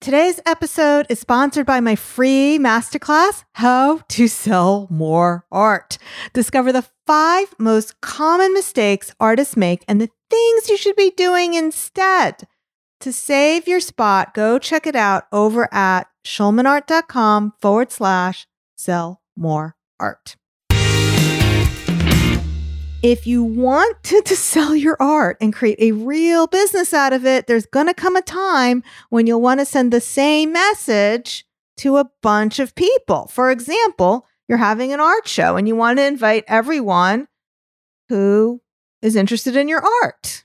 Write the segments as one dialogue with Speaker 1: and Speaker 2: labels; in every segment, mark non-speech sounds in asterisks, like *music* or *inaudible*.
Speaker 1: Today's episode is sponsored by my free masterclass, How to Sell More Art. Discover the five most common mistakes artists make and the things you should be doing instead. To save your spot, go check it out over at schulmanart.com forward slash sell more art. If you want to, *laughs* to, sell your art and create a real business out of it, there's going to come a time when you'll want to send the same message to a bunch of people. For example, you're having an art show and you want to invite everyone who is interested in your art.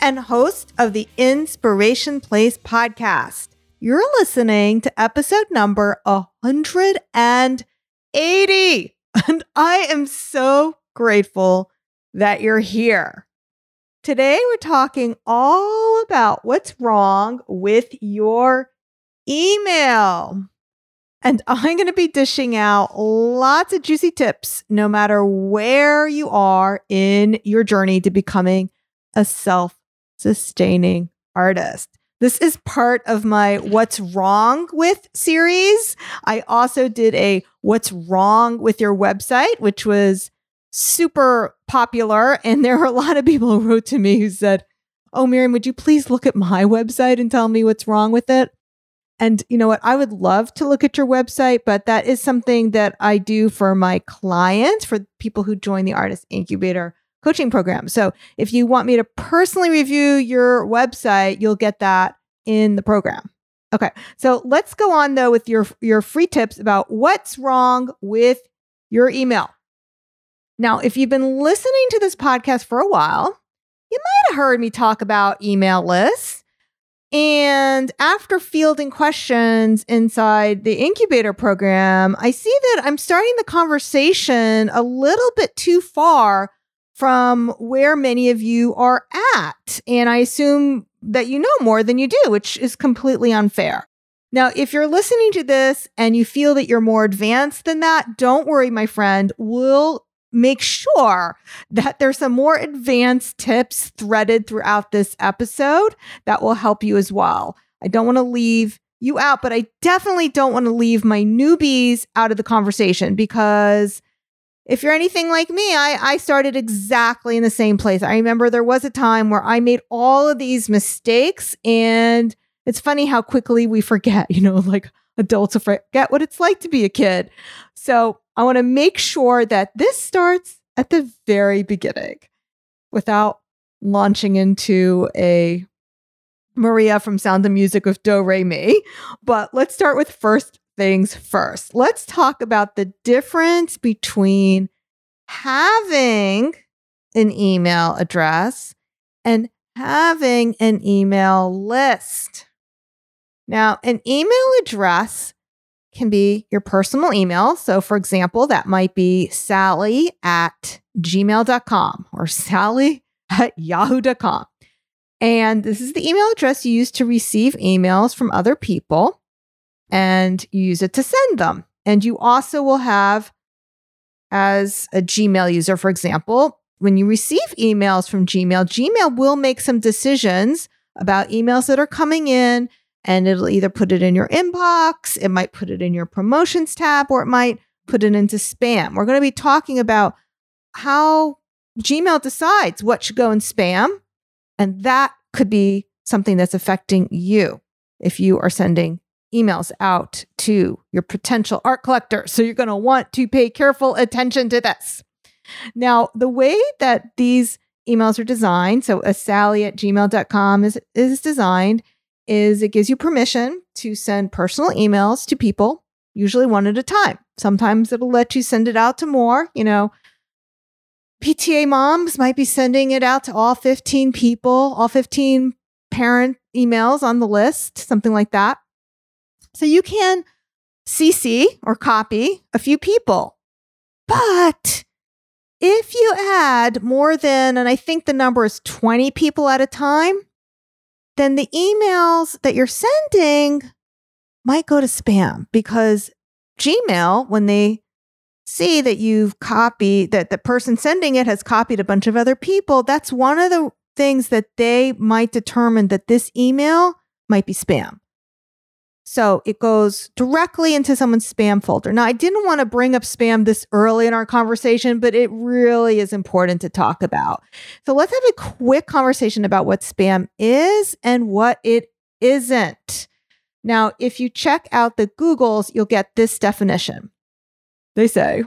Speaker 1: and host of the Inspiration Place podcast. You're listening to episode number 180. And I am so grateful that you're here. Today, we're talking all about what's wrong with your email. And I'm going to be dishing out lots of juicy tips no matter where you are in your journey to becoming a self sustaining artist. This is part of my What's Wrong with series. I also did a What's Wrong with Your website, which was super popular. And there were a lot of people who wrote to me who said, Oh, Miriam, would you please look at my website and tell me what's wrong with it? And you know what? I would love to look at your website, but that is something that I do for my clients, for people who join the Artist Incubator coaching program. So if you want me to personally review your website, you'll get that in the program. Okay. So let's go on though with your your free tips about what's wrong with your email. Now, if you've been listening to this podcast for a while, you might have heard me talk about email lists. And after fielding questions inside the incubator program, I see that I'm starting the conversation a little bit too far from where many of you are at. And I assume that you know more than you do, which is completely unfair. Now, if you're listening to this and you feel that you're more advanced than that, don't worry, my friend. We'll make sure that there's some more advanced tips threaded throughout this episode that will help you as well. I don't want to leave you out, but I definitely don't want to leave my newbies out of the conversation because if you're anything like me, I, I started exactly in the same place. I remember there was a time where I made all of these mistakes, and it's funny how quickly we forget, *laughs* you know, like adults forget what it's like to be a kid. So I want to make sure that this starts at the very beginning without launching into a Maria from Sound of Music with Do Re Mi. But let's start with first things first. Let's talk about the difference between having an email address and having an email list. Now, an email address can be your personal email. So, for example, that might be sally at gmail.com or sally at yahoo.com. And this is the email address you use to receive emails from other people and you use it to send them. And you also will have, as a Gmail user, for example, when you receive emails from Gmail, Gmail will make some decisions about emails that are coming in, and it'll either put it in your inbox, it might put it in your promotions tab, or it might put it into spam. We're going to be talking about how Gmail decides what should go in spam, and that could be something that's affecting you if you are sending emails out to your potential art collector. So you're going to want to pay careful attention to this. Now, the way that these emails are designed, so a sally at gmail.com is, is designed, is it gives you permission to send personal emails to people, usually one at a time. Sometimes it'll let you send it out to more, you know. PTA moms might be sending it out to all 15 people, all 15 parent emails on the list, something like that. So you can CC or copy a few people. But if you add more than, and I think the number is 20 people at a time, then the emails that you're sending might go to spam because Gmail, when they see that you've copied, that the person sending it has copied a bunch of other people, that's one of the things that they might determine that this email might be spam. So it goes directly into someone's spam folder. Now, I didn't want to bring up spam this early in our conversation, but it really is important to talk about. So let's have a quick conversation about what spam is and what it isn't. Now, if you check out the Googles, you'll get this definition. They say,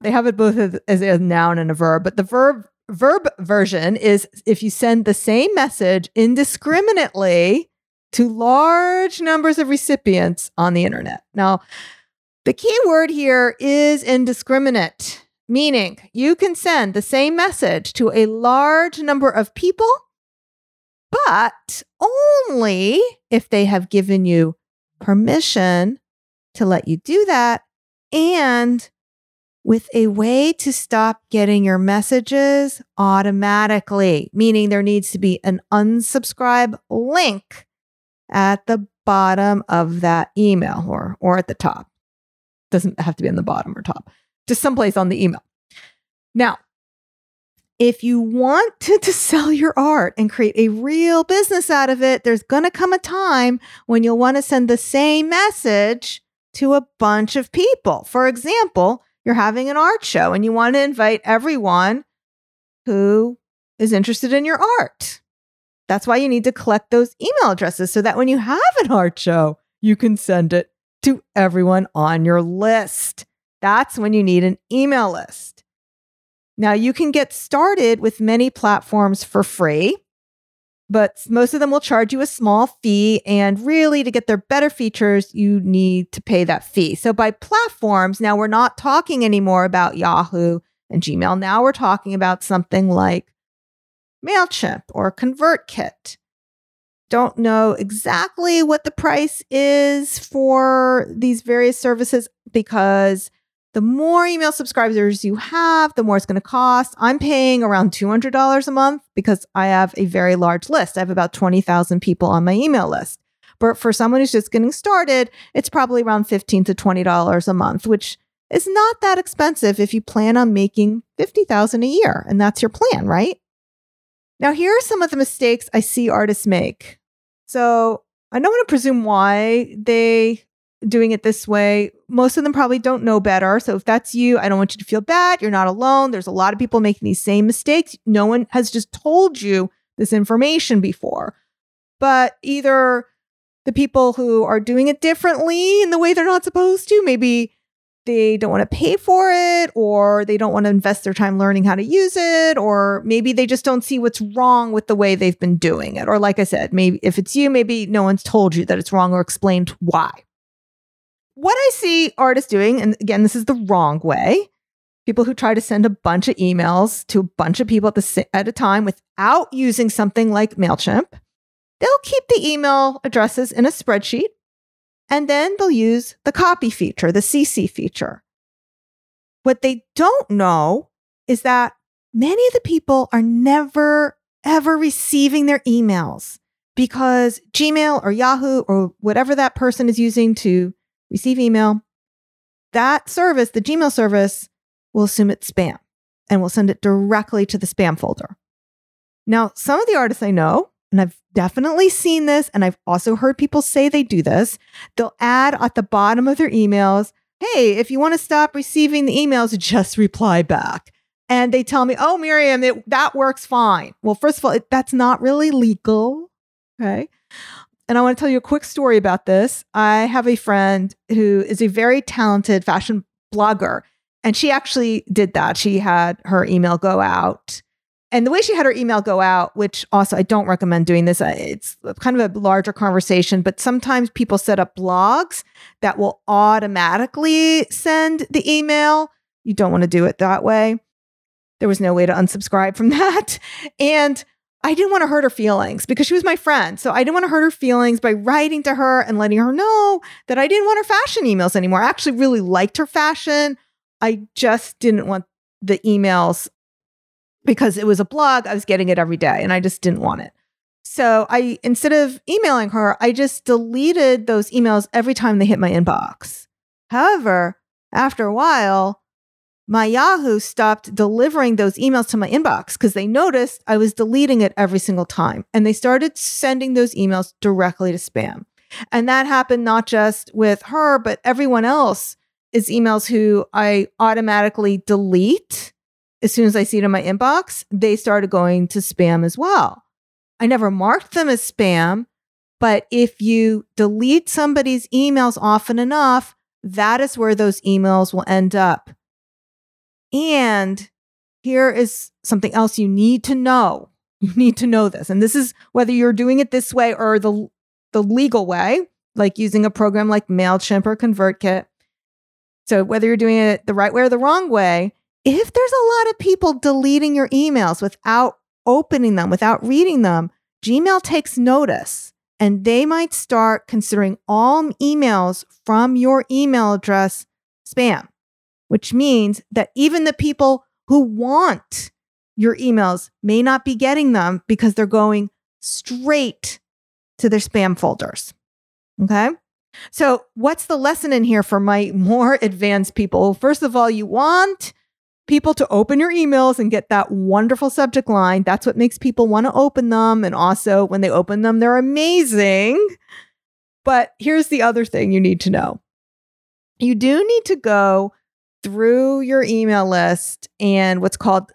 Speaker 1: they have it both as, a noun and a verb, but the verb verb version is if you send the same message indiscriminately to large numbers of recipients on the internet. Now, the key word here is indiscriminate, meaning you can send the same message to a large number of people, but only if they have given you permission to let you do that and with a way to stop getting your messages automatically, meaning there needs to be an unsubscribe link at the bottom of that email or, or at the top. Doesn't have to be on the bottom or top, just someplace on the email. Now, if you want to, to sell your art and create a real business out of it, there's going to come a time when you'll want to send the same message to a bunch of people. For example, you're having an art show and you want to invite everyone who is interested in your art. That's why you need to collect those email addresses so that when you have an art show, you can send it to everyone on your list. That's when you need an email list. Now, you can get started with many platforms for free, but most of them will charge you a small fee. And really, to get their better features, you need to pay that fee. So, by platforms, now we're not talking anymore about Yahoo and Gmail. Now we're talking about something like MailChimp or ConvertKit. Don't know exactly what the price is for these various services because the more email subscribers you have, the more it's going to cost. I'm paying around $200 a month because I have a very large list. I have about 20,000 people on my email list. But for someone who's just getting started, it's probably around 15 to $20 a month, which is not that expensive if you plan on making 50,000 a year and that's your plan, right? Now, here are some of the mistakes I see artists make. So I don't want to presume why they doing it this way. Most of them probably don't know better. So if that's you, I don't want you to feel bad. You're not alone. There's a lot of people making these same mistakes. No one has just told you this information before. But either the people who are doing it differently in the way they're not supposed to, maybe they don't want to pay for it or they don't want to invest their time learning how to use it or maybe they just don't see what's wrong with the way they've been doing it. Or like i said maybe if it's you maybe no one's told you that it's wrong or explained why. What i see artists doing and again this is the wrong way people who try to send a bunch of emails to a bunch of people at, the, at a time without using something like mailchimp they'll keep the email addresses in a spreadsheet and then they'll use the copy feature, the CC feature. What they don't know is that many of the people are never, ever receiving their emails because Gmail or Yahoo or whatever that person is using to receive email, that service, the Gmail service, will assume it's spam and will send it directly to the spam folder. Now, some of the artists I know and I've definitely seen this, and I've also heard people say they do this. They'll add at the bottom of their emails, hey, if you want to stop receiving the emails, just reply back. And they tell me, oh, Miriam, it, that works fine. Well, first of all, it, that's not really legal. Okay. And I want to tell you a quick story about this. I have a friend who is a very talented fashion blogger, and she actually did that. She had her email go out and the way she had her email go out, which also I don't recommend doing this, uh, it's kind of a larger conversation, but sometimes people set up blogs that will automatically send the email. You don't want to do it that way. There was no way to unsubscribe from *laughs* that. And I didn't want to hurt her feelings because she was my friend. So I didn't want to hurt her feelings by writing to her and letting her know that I didn't want her fashion emails anymore. I actually really liked her fashion. I just didn't want the emails because it was a blog. I was getting it every day and I just didn't want it. So I, instead of emailing her, I just deleted those emails every time they hit my inbox. However, after a while, my Yahoo stopped delivering those emails to my inbox because they noticed I was deleting it every single time. And they started sending those emails directly to spam. And that happened not just with her, but everyone else is emails who I automatically delete as soon as I see it in my inbox. They started going to spam as well. I never marked them as spam, but if you delete somebody's emails often enough, that is where those emails will end up and here is something else you need to know. *laughs* You need to know this. And this is whether you're doing it this way or the, the legal way, like using a program like MailChimp or ConvertKit. So, whether you're doing it the right way or the wrong way, if there's a lot of people deleting your emails without opening them, without reading them, Gmail takes notice and they might start considering all emails from your email address spam which means that even the people who want your emails may not be getting them because they're going straight to their spam folders. Okay. So, what's the lesson in here for my *laughs* more advanced people? First of all, you want people to open your emails and get that wonderful subject line. That's what makes people want to open them. And also, when they open them, they're amazing. But here's the other thing you need to know you do need to go through your email list and what's called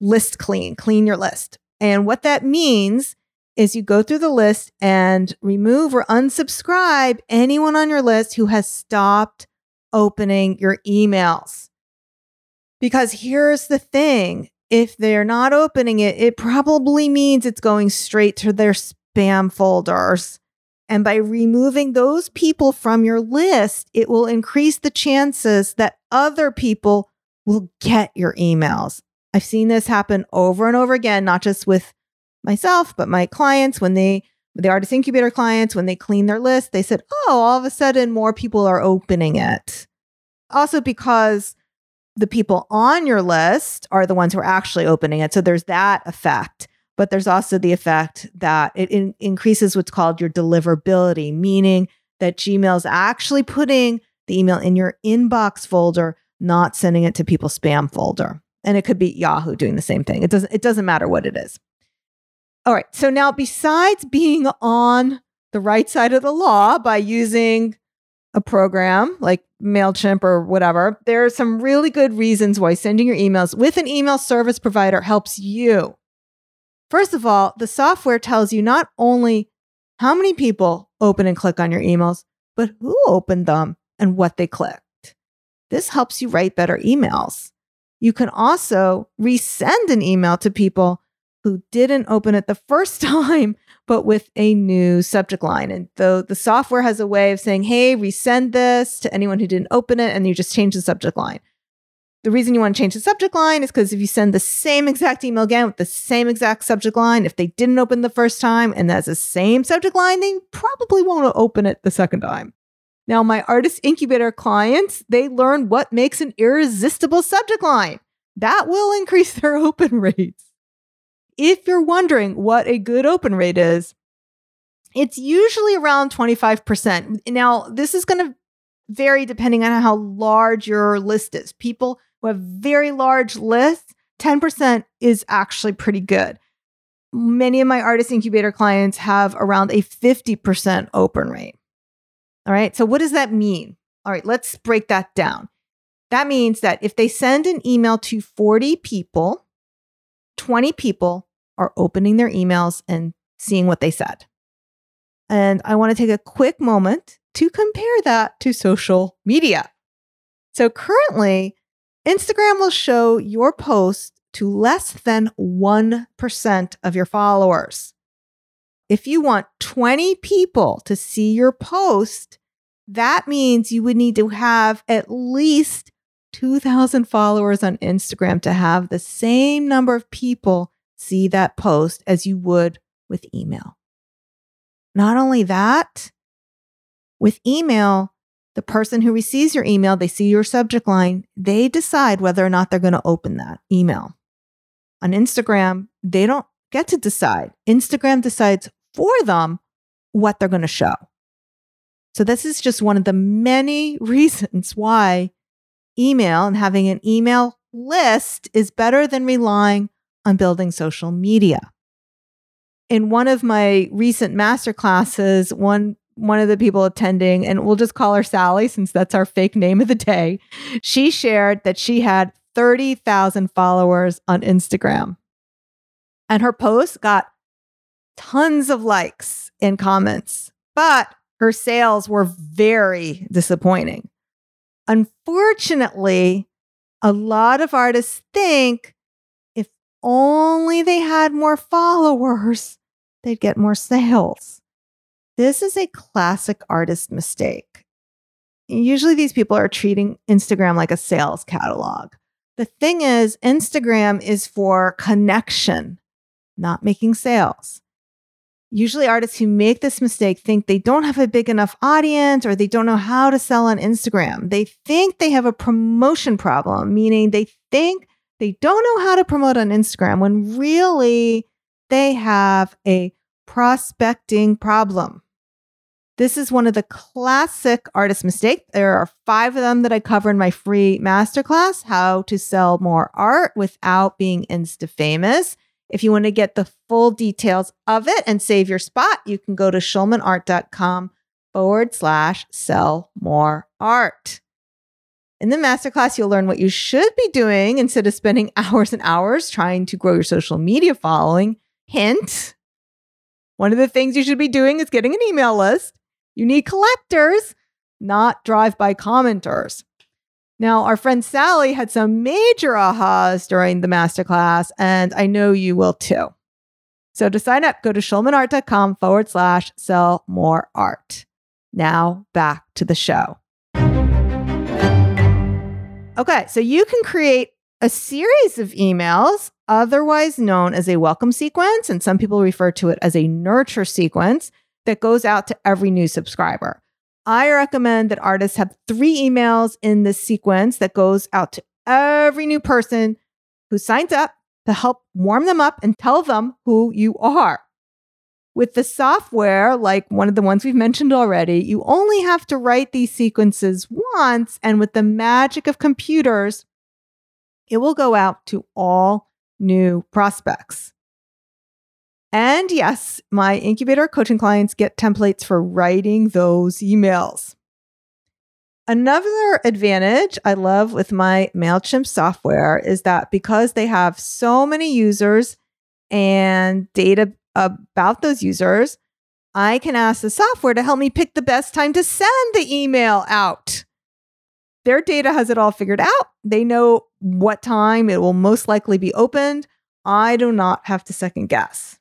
Speaker 1: list clean, clean your list. And what that means is you go through the list and remove or unsubscribe anyone on your list who has stopped opening your emails. Because here's the thing if they're not opening it, it probably means it's going straight to their spam folders. And by removing those people from your list, it will increase the chances that other people will get your emails. I've seen this happen over and over again, not just with myself, but my clients when they, the artist incubator clients, when they clean their list, they said, oh, all of a sudden more people are opening it. Also, because the people on your list are the ones who are actually opening it. So there's that effect but there's also the effect that it in- increases what's called your deliverability, meaning that Gmail's actually putting the email in your inbox folder, not sending it to people's spam folder. And it could be Yahoo doing the same thing. It doesn't it doesn't matter what it is. All right. So now besides being on the right side of the law by using a program like MailChimp or whatever, there are some really good reasons why sending your emails with an email service provider helps you First of all, the software tells you not only how many people open and click on your emails, but who opened them and what they clicked. This helps you write better emails. You can also resend an email to people who didn't open it the first *laughs* time, but with a new subject line. And though the software has a way of saying, hey, resend this to anyone who didn't open it, and you just change the subject line. The reason you want to change the subject line is because if you send the same exact email again with the same exact subject line, if they didn't open the first time and that's the same subject line, they probably won't open it the second time. Now, my artist incubator clients, they learn what makes an irresistible subject line. That will increase their *laughs* open rates. If you're wondering what a good open rate is, it's usually around 25%. Now, this is going to vary depending on how large your list is. People who have very large lists, 10% is actually pretty good. Many of my artist incubator clients have around a 50% open rate. All right. So, what does that mean? All right, let's break that down. That means that if they send an email to 40 people, 20 people are opening their emails and seeing what they said. And I want to take a quick moment to compare that to social media. So currently, Instagram will show your post to less than 1% of your followers. If you want 20 people to see your post, that means you would need to have at least 2,000 followers on Instagram to have the same number of people see that post as you would with email. Not only that, with email, the person who receives your email, they see your subject line, they decide whether or not they're going to open that email. On Instagram, they don't get to decide. Instagram decides for them what they're going to show. So, this is just one of the many *laughs* reasons why email and having an email list is better than relying on building social media. In one of my recent master classes, one one of the people attending, and we'll just call her Sally since that's our fake name of the day, she shared that she had 30,000 followers on Instagram. And her post got tons of likes and comments, but her sales were very disappointing. Unfortunately, a lot of artists think if only they had more followers, they'd get more sales. This is a classic artist mistake. Usually, these people are treating Instagram like a sales catalog. The thing is, Instagram is for connection, not making sales. Usually, artists who make this mistake think they don't have a big enough audience or they don't know how to sell on Instagram. They think they have a promotion problem, meaning they think they don't know how to promote on Instagram when really they have a prospecting problem. This is one of the classic artist mistakes. There are five of them that I cover in my free masterclass How to Sell More Art Without Being Insta Famous. If you want to get the full details of it and save your spot, you can go to schulmanart.com forward slash sell more art. In the masterclass, you'll learn what you should be doing instead of spending *laughs* hours and hours trying to grow your social media following. Hint one of the things you should be doing is getting an email list. You need collectors, not drive by commenters. Now, our friend Sally had some major ahas during the masterclass, and I know you will too. So to sign up, go to schulmanart.com forward slash sell more art. Now back to the show. Okay, so you can create a series of emails, otherwise known as a welcome sequence, and some people refer to it as a nurture sequence that goes out to every new subscriber. I recommend that artists have three emails in this sequence that goes out to every new person who signs up to help warm them up and tell them who you are. With the software, like one of the ones we've mentioned already, you only have to write these sequences once, and with the magic of computers, it will go out to all new prospects. And yes, my incubator coaching clients get templates for writing those emails. Another advantage I love with my MailChimp software is that because they have so many users and data about those users, I can ask the software to help me pick the best time to send the email out. Their data has it all figured out. They know what time it will most likely be opened. I do not have to second guess.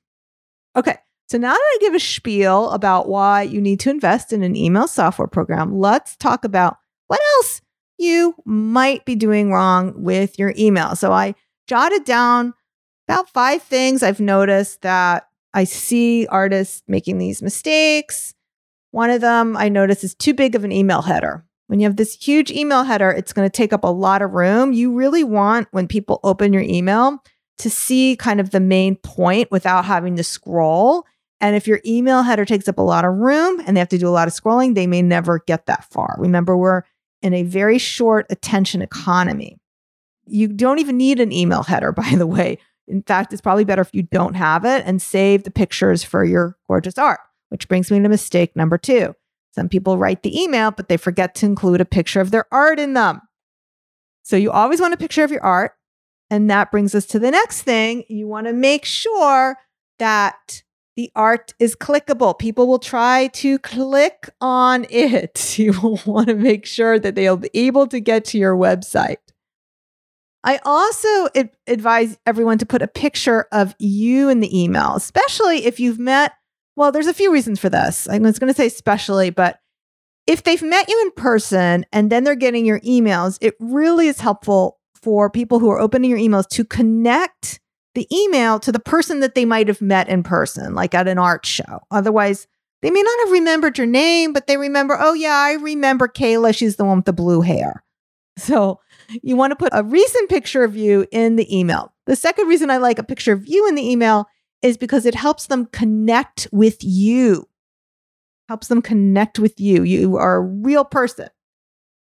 Speaker 1: Okay, so now that I give a spiel about why you need to invest in an email software program, let's talk about what else you might be doing wrong with your email. So I jotted down about five things I've noticed that I see artists making these mistakes. One of them I notice is too big of an email header. When you have this huge email header, it's going to take up a lot of room. You really want, when people open your email, to see kind of the main point without having to scroll. And if your email header takes up a lot of room and they have to do a lot of scrolling, they may never get that far. Remember, we're in a very short attention economy. You don't even need an email header, *laughs* by the way. In fact, it's probably better if you don't have it and save the pictures for your gorgeous art, which brings me to mistake number two. Some people write the email, but they forget to include a picture of their art in them. So you always want a picture of your art. And that brings us to the next thing. You want to make sure that the art is clickable. People will try to click on *laughs* it. You will want to make sure that they'll be able to get to your website. I also advise everyone to put a picture of you in the email, especially if you've met. Well, there's a few reasons for this. I was going to say especially, but if they've met you in person and then they're getting your emails, it really is helpful for people who are opening your emails to connect the email to the person that they might have met in person, like at an art show. Otherwise, they may not have remembered your name, but they remember, oh, yeah, I remember Kayla. She's the one with the blue hair. *laughs* So you want to put a recent picture of you in the email. The second reason I like a picture of you in the email is because it helps them connect with you. Helps them connect with you. You are a real person.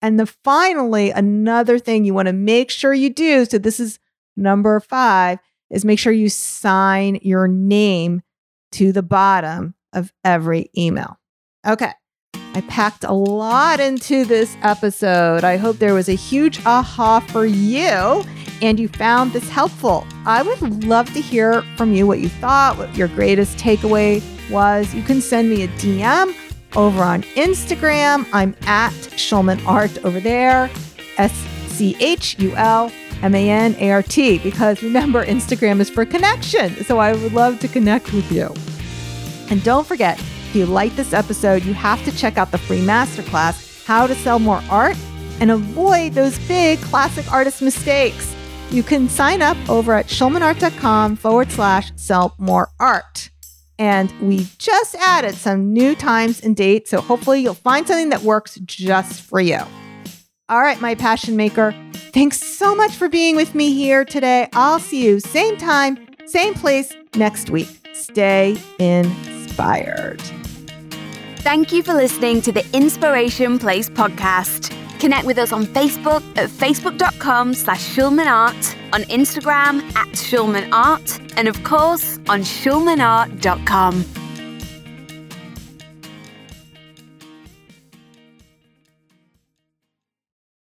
Speaker 1: And the finally, another thing you want to make sure you do. So this is number five is make sure you sign your name to the bottom of every email. Okay. I packed a lot into this episode. I hope there was a huge aha for you and you found this helpful. I would love to hear from you what you thought, what your greatest takeaway was. You can send me a DM over on Instagram. I'm at Schulman Art over there, S C H U L M A N A R T, because remember, Instagram is for connection. So I would love to connect with you. And don't forget, if you like this episode, you have to check out the free masterclass, How to Sell More Art and Avoid Those Big Classic Artist Mistakes. You can sign up over at schulmanart.com forward slash sell more art. And we just added some new times and dates, so hopefully you'll find something that works just for you. All right, my passion maker, thanks so much for being with me here today. I'll see you same time, same place next week. Stay inspired.
Speaker 2: Thank you for listening to the Inspiration Place podcast. Connect with us on Facebook at facebook.com slash schulmanart, on Instagram at schulmanart, and of course on schulmanart.com.